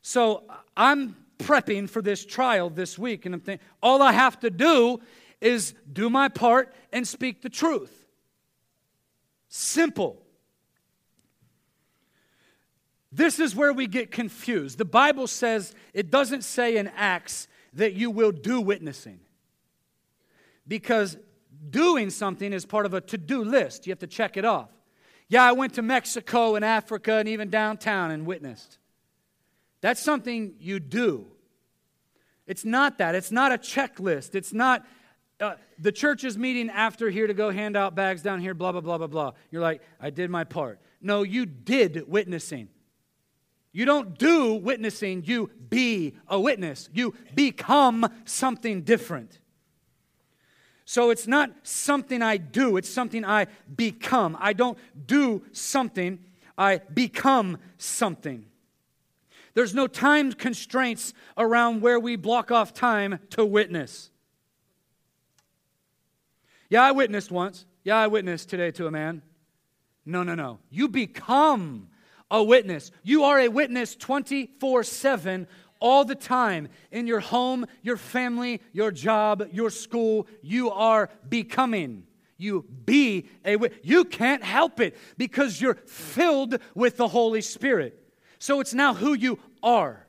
so i'm prepping for this trial this week, and I'm thinking, all I have to do is do my part and speak the truth. Simple. This is where we get confused. The Bible says, it doesn't say in Acts that you will do witnessing. Because doing something is part of a to do list. You have to check it off. Yeah, I went to Mexico and Africa and even downtown and witnessed. That's something you do. It's not that. It's not a checklist. It's not uh, the church is meeting after here to go hand out bags down here, blah, blah, blah, blah, blah. You're like, I did my part. No, you did witnessing. You don't do witnessing, you be a witness. You become something different. So it's not something I do, it's something I become. I don't do something, I become something. There's no time constraints around where we block off time to witness. Yeah, I witnessed once. Yeah, I witnessed today to a man. No, no, no. You become a witness. You are a witness 24 7 all the time in your home, your family, your job, your school. You are becoming. You be a witness. You can't help it because you're filled with the Holy Spirit. So it's now who you are.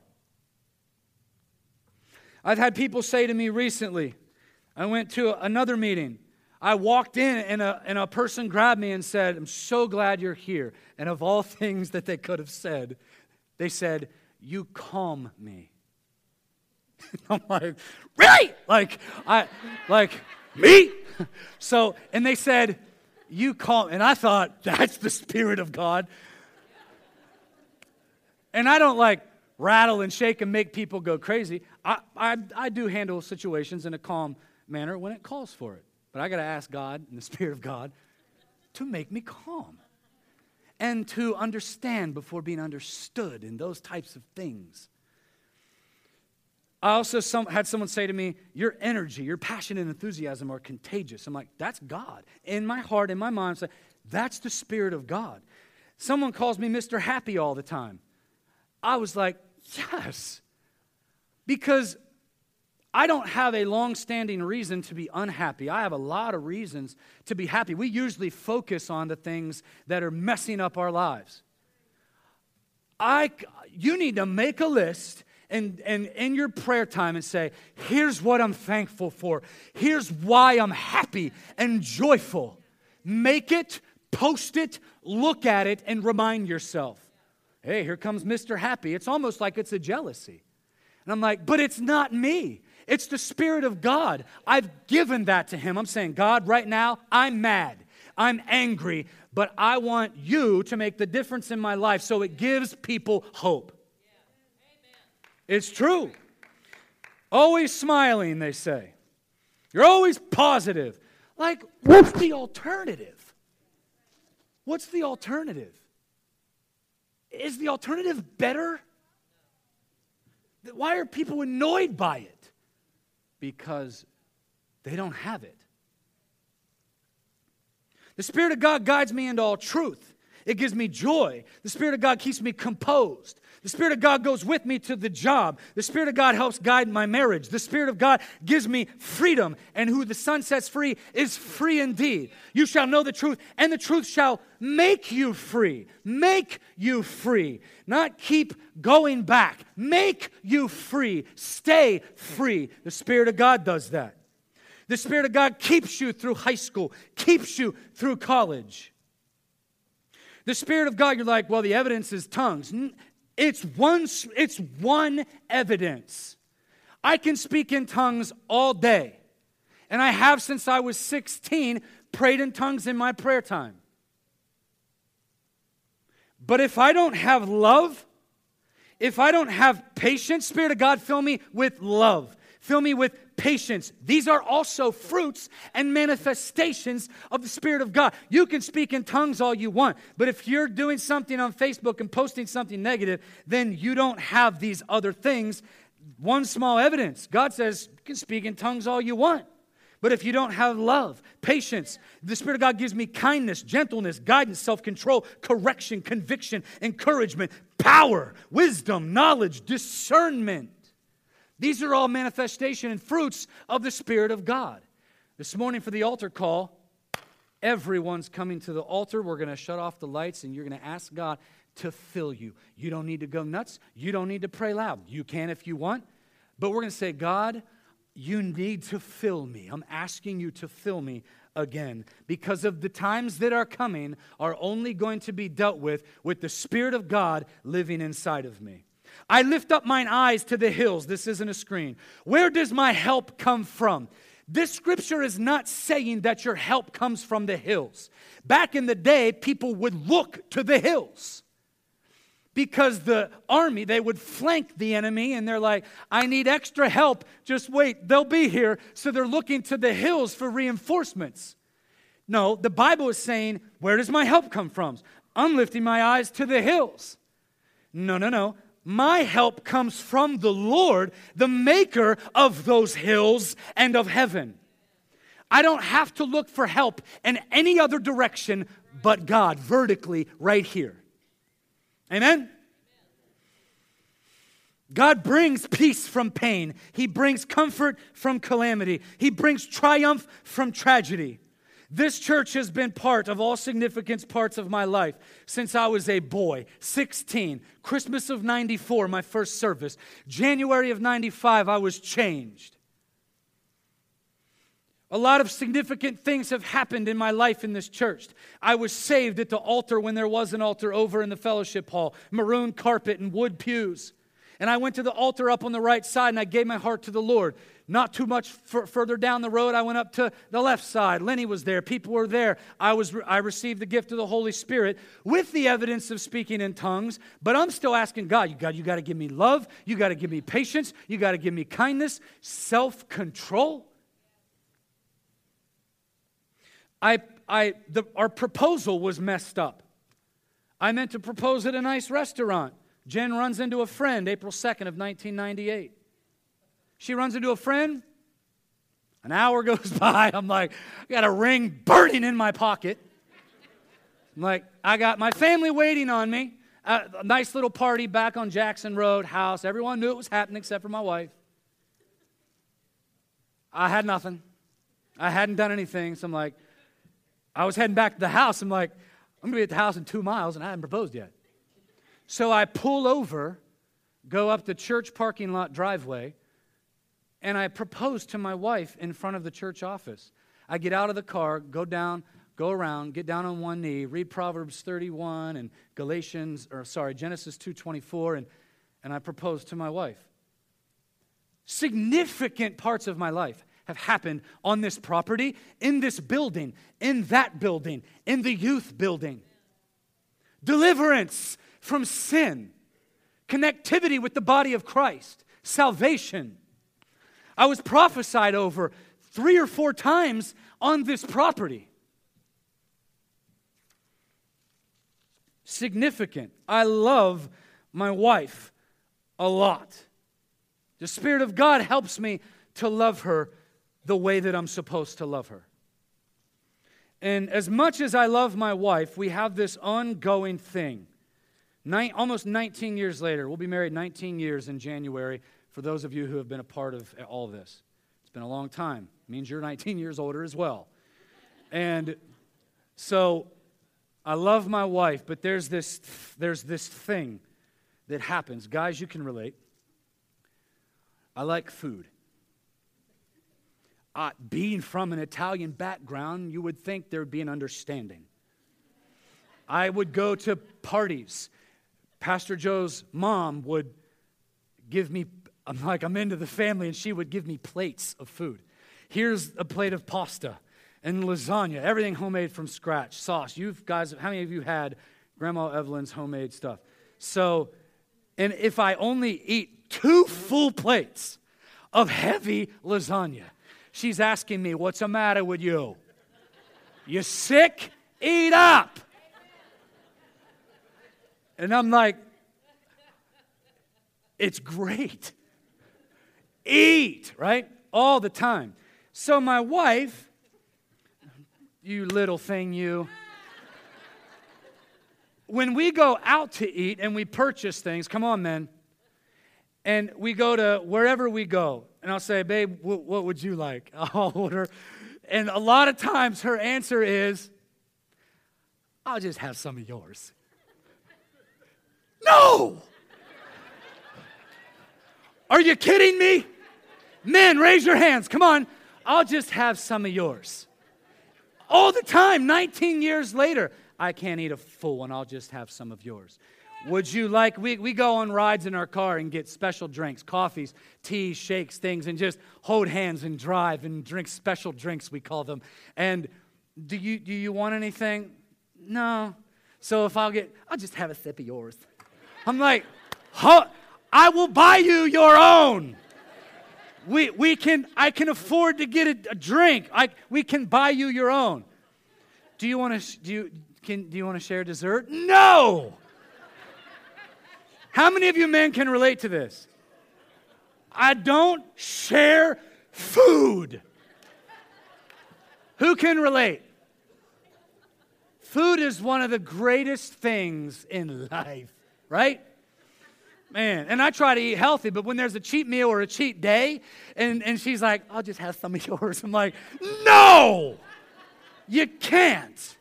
I've had people say to me recently, I went to another meeting I walked in and a, and a person grabbed me and said, I'm so glad you're here. And of all things that they could have said, they said, You calm me. I'm like, Really? Like, I, like, me? So, and they said, You calm. And I thought, That's the Spirit of God. And I don't like rattle and shake and make people go crazy. I, I, I do handle situations in a calm manner when it calls for it. But I got to ask God and the Spirit of God to make me calm and to understand before being understood in those types of things. I also some, had someone say to me, Your energy, your passion and enthusiasm are contagious. I'm like, That's God. In my heart, in my mind, I'm saying, That's the Spirit of God. Someone calls me Mr. Happy all the time. I was like, Yes. Because I don't have a long standing reason to be unhappy. I have a lot of reasons to be happy. We usually focus on the things that are messing up our lives. I, you need to make a list and, and in your prayer time and say, Here's what I'm thankful for. Here's why I'm happy and joyful. Make it, post it, look at it, and remind yourself. Hey, here comes Mr. Happy. It's almost like it's a jealousy. And I'm like, But it's not me. It's the Spirit of God. I've given that to Him. I'm saying, God, right now, I'm mad. I'm angry, but I want you to make the difference in my life so it gives people hope. It's true. Always smiling, they say. You're always positive. Like, what's the alternative? What's the alternative? Is the alternative better? Why are people annoyed by it? because they don't have it. The Spirit of God guides me into all truth. It gives me joy. The Spirit of God keeps me composed. The Spirit of God goes with me to the job. The Spirit of God helps guide my marriage. The Spirit of God gives me freedom. And who the Son sets free is free indeed. You shall know the truth, and the truth shall make you free. Make you free. Not keep going back. Make you free. Stay free. The Spirit of God does that. The Spirit of God keeps you through high school, keeps you through college. The Spirit of God, you're like, well, the evidence is tongues. It's one, it's one evidence. I can speak in tongues all day. And I have since I was 16 prayed in tongues in my prayer time. But if I don't have love, if I don't have patience, Spirit of God, fill me with love. Fill me with patience. These are also fruits and manifestations of the Spirit of God. You can speak in tongues all you want, but if you're doing something on Facebook and posting something negative, then you don't have these other things. One small evidence God says you can speak in tongues all you want. But if you don't have love, patience, the Spirit of God gives me kindness, gentleness, guidance, self control, correction, conviction, encouragement, power, wisdom, knowledge, discernment. These are all manifestation and fruits of the Spirit of God. This morning for the altar call, everyone's coming to the altar. We're going to shut off the lights and you're going to ask God to fill you. You don't need to go nuts. You don't need to pray loud. You can if you want. But we're going to say, God, you need to fill me. I'm asking you to fill me again because of the times that are coming are only going to be dealt with with the Spirit of God living inside of me. I lift up mine eyes to the hills. This isn't a screen. Where does my help come from? This scripture is not saying that your help comes from the hills. Back in the day, people would look to the hills because the army, they would flank the enemy and they're like, I need extra help. Just wait, they'll be here. So they're looking to the hills for reinforcements. No, the Bible is saying, Where does my help come from? I'm lifting my eyes to the hills. No, no, no. My help comes from the Lord, the maker of those hills and of heaven. I don't have to look for help in any other direction but God, vertically, right here. Amen? God brings peace from pain. He brings comfort from calamity. He brings triumph from tragedy. This church has been part of all significant parts of my life since I was a boy, 16. Christmas of 94, my first service. January of 95, I was changed. A lot of significant things have happened in my life in this church. I was saved at the altar when there was an altar over in the fellowship hall, maroon carpet and wood pews. And I went to the altar up on the right side and I gave my heart to the Lord. Not too much f- further down the road, I went up to the left side. Lenny was there. People were there. I, was re- I received the gift of the Holy Spirit with the evidence of speaking in tongues. But I'm still asking God, you got, you got to give me love. You got to give me patience. You got to give me kindness, self control. I, I, our proposal was messed up. I meant to propose at a nice restaurant. Jen runs into a friend April 2nd of 1998. She runs into a friend. An hour goes by. I'm like, I got a ring burning in my pocket. I'm like, I got my family waiting on me. Uh, a nice little party back on Jackson Road, house. Everyone knew it was happening except for my wife. I had nothing. I hadn't done anything. So I'm like, I was heading back to the house. I'm like, I'm going to be at the house in two miles, and I haven't proposed yet. So I pull over, go up the church parking lot driveway, and I propose to my wife in front of the church office. I get out of the car, go down, go around, get down on one knee, read Proverbs 31 and Galatians, or sorry, Genesis 2.24, and, and I propose to my wife. Significant parts of my life have happened on this property, in this building, in that building, in the youth building. Deliverance from sin, connectivity with the body of Christ, salvation. I was prophesied over three or four times on this property. Significant. I love my wife a lot. The Spirit of God helps me to love her the way that I'm supposed to love her. And as much as I love my wife, we have this ongoing thing. Nine, almost 19 years later, we'll be married 19 years in January for those of you who have been a part of all of this. It's been a long time. It means you're 19 years older as well. And so I love my wife, but there's this, there's this thing that happens. Guys, you can relate. I like food uh, being from an Italian background, you would think there would be an understanding. I would go to parties. Pastor Joe's mom would give me, I'm like, I'm into the family, and she would give me plates of food. Here's a plate of pasta and lasagna, everything homemade from scratch, sauce. You guys, how many of you had Grandma Evelyn's homemade stuff? So, and if I only eat two full plates of heavy lasagna, She's asking me, What's the matter with you? You sick? Eat up. And I'm like, It's great. Eat, right? All the time. So my wife, you little thing, you. When we go out to eat and we purchase things, come on, men, and we go to wherever we go, and I'll say, Babe, what, what would you like? I'll order. And a lot of times her answer is, I'll just have some of yours. No! Are you kidding me? Men, raise your hands. Come on. I'll just have some of yours. All the time, 19 years later, I can't eat a full one. I'll just have some of yours. Would you like, we, we go on rides in our car and get special drinks, coffees, teas, shakes, things, and just hold hands and drive and drink special drinks, we call them. And do you, do you want anything? No. So if I'll get, I'll just have a sip of yours. I'm like, I will buy you your own. We, we can, I can afford to get a, a drink. I, we can buy you your own. Do you want to, do you, can, do you want to share dessert? No. How many of you men can relate to this? I don't share food. Who can relate? Food is one of the greatest things in life, right? Man, and I try to eat healthy, but when there's a cheat meal or a cheat day, and, and she's like, I'll just have some of yours. I'm like, no, you can't.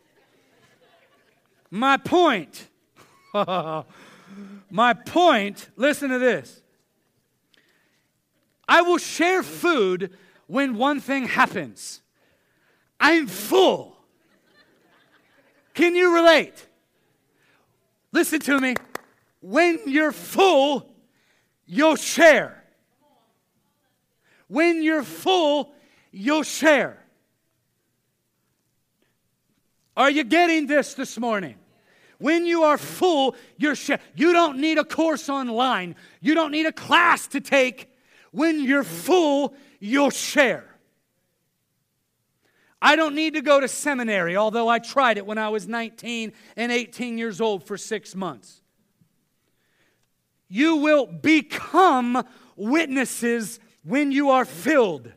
My point, my point, listen to this. I will share food when one thing happens I'm full. Can you relate? Listen to me when you're full, you'll share. When you're full, you'll share. Are you getting this this morning? When you are full, you're share. You don't need a course online. You don't need a class to take. When you're full, you'll share. I don't need to go to seminary, although I tried it when I was 19 and 18 years old for six months you will become witnesses when you are filled.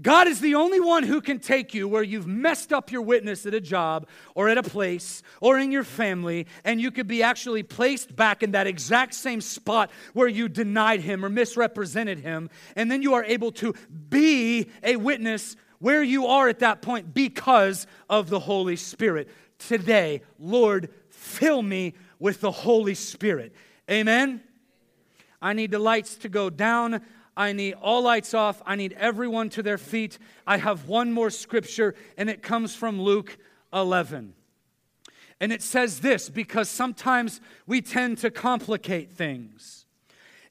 God is the only one who can take you where you've messed up your witness at a job or at a place or in your family, and you could be actually placed back in that exact same spot where you denied Him or misrepresented Him. And then you are able to be a witness where you are at that point because of the Holy Spirit. Today, Lord, Fill me with the Holy Spirit. Amen? I need the lights to go down. I need all lights off. I need everyone to their feet. I have one more scripture, and it comes from Luke 11. And it says this because sometimes we tend to complicate things.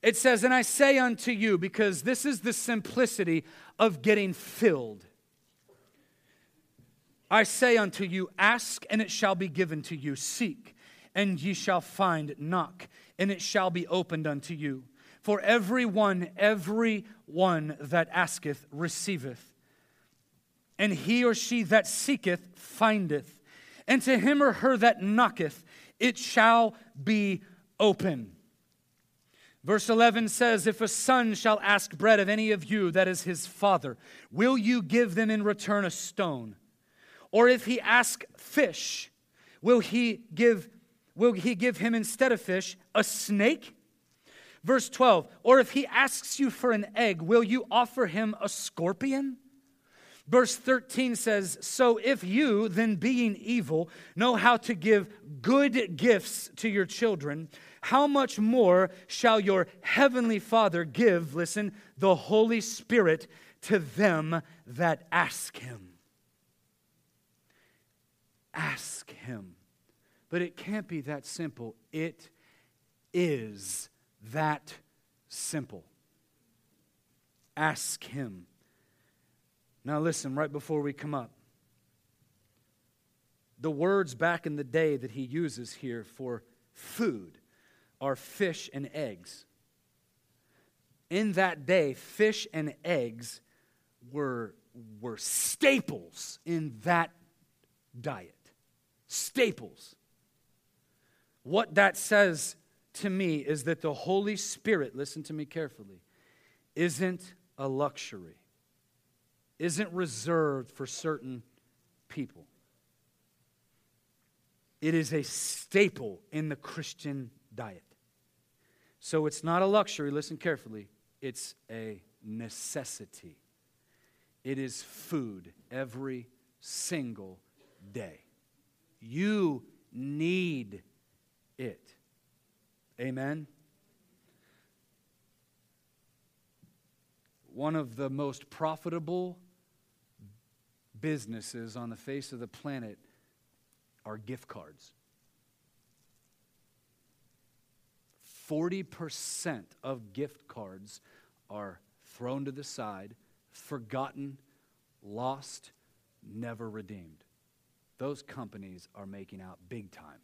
It says, And I say unto you, because this is the simplicity of getting filled. I say unto you, ask and it shall be given to you. Seek and ye shall find. Knock and it shall be opened unto you. For every one, every one that asketh receiveth. And he or she that seeketh findeth. And to him or her that knocketh, it shall be open. Verse 11 says, If a son shall ask bread of any of you that is his father, will you give them in return a stone? Or if he ask fish, will he give will he give him instead of fish a snake? Verse 12, or if he asks you for an egg, will you offer him a scorpion? Verse 13 says, So if you, then being evil, know how to give good gifts to your children, how much more shall your heavenly Father give, listen, the Holy Spirit to them that ask him? Ask Him. But it can't be that simple. It is that simple. Ask Him. Now, listen, right before we come up, the words back in the day that he uses here for food are fish and eggs. In that day, fish and eggs were, were staples in that diet staples. What that says to me is that the Holy Spirit, listen to me carefully, isn't a luxury, isn't reserved for certain people. It is a staple in the Christian diet. So it's not a luxury, listen carefully, it's a necessity. It is food every single day. You need it. Amen? One of the most profitable businesses on the face of the planet are gift cards. 40% of gift cards are thrown to the side, forgotten, lost, never redeemed. Those companies are making out big time.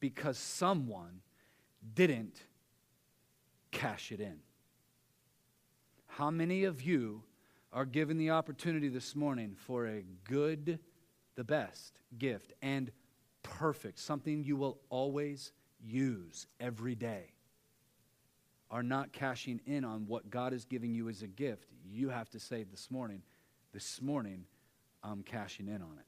Because someone didn't cash it in. How many of you are given the opportunity this morning for a good, the best gift and perfect, something you will always use every day? Are not cashing in on what God is giving you as a gift, you have to say this morning, this morning, I'm cashing in on it.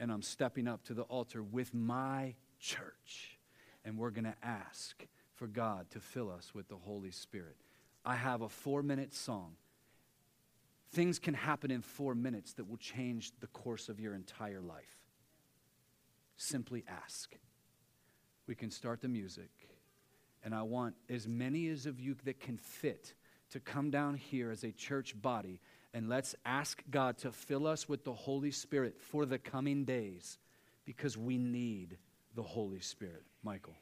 And I'm stepping up to the altar with my church. And we're going to ask for God to fill us with the Holy Spirit. I have a four minute song. Things can happen in four minutes that will change the course of your entire life. Simply ask. We can start the music. And I want as many as of you that can fit to come down here as a church body and let's ask God to fill us with the Holy Spirit for the coming days because we need the Holy Spirit. Michael.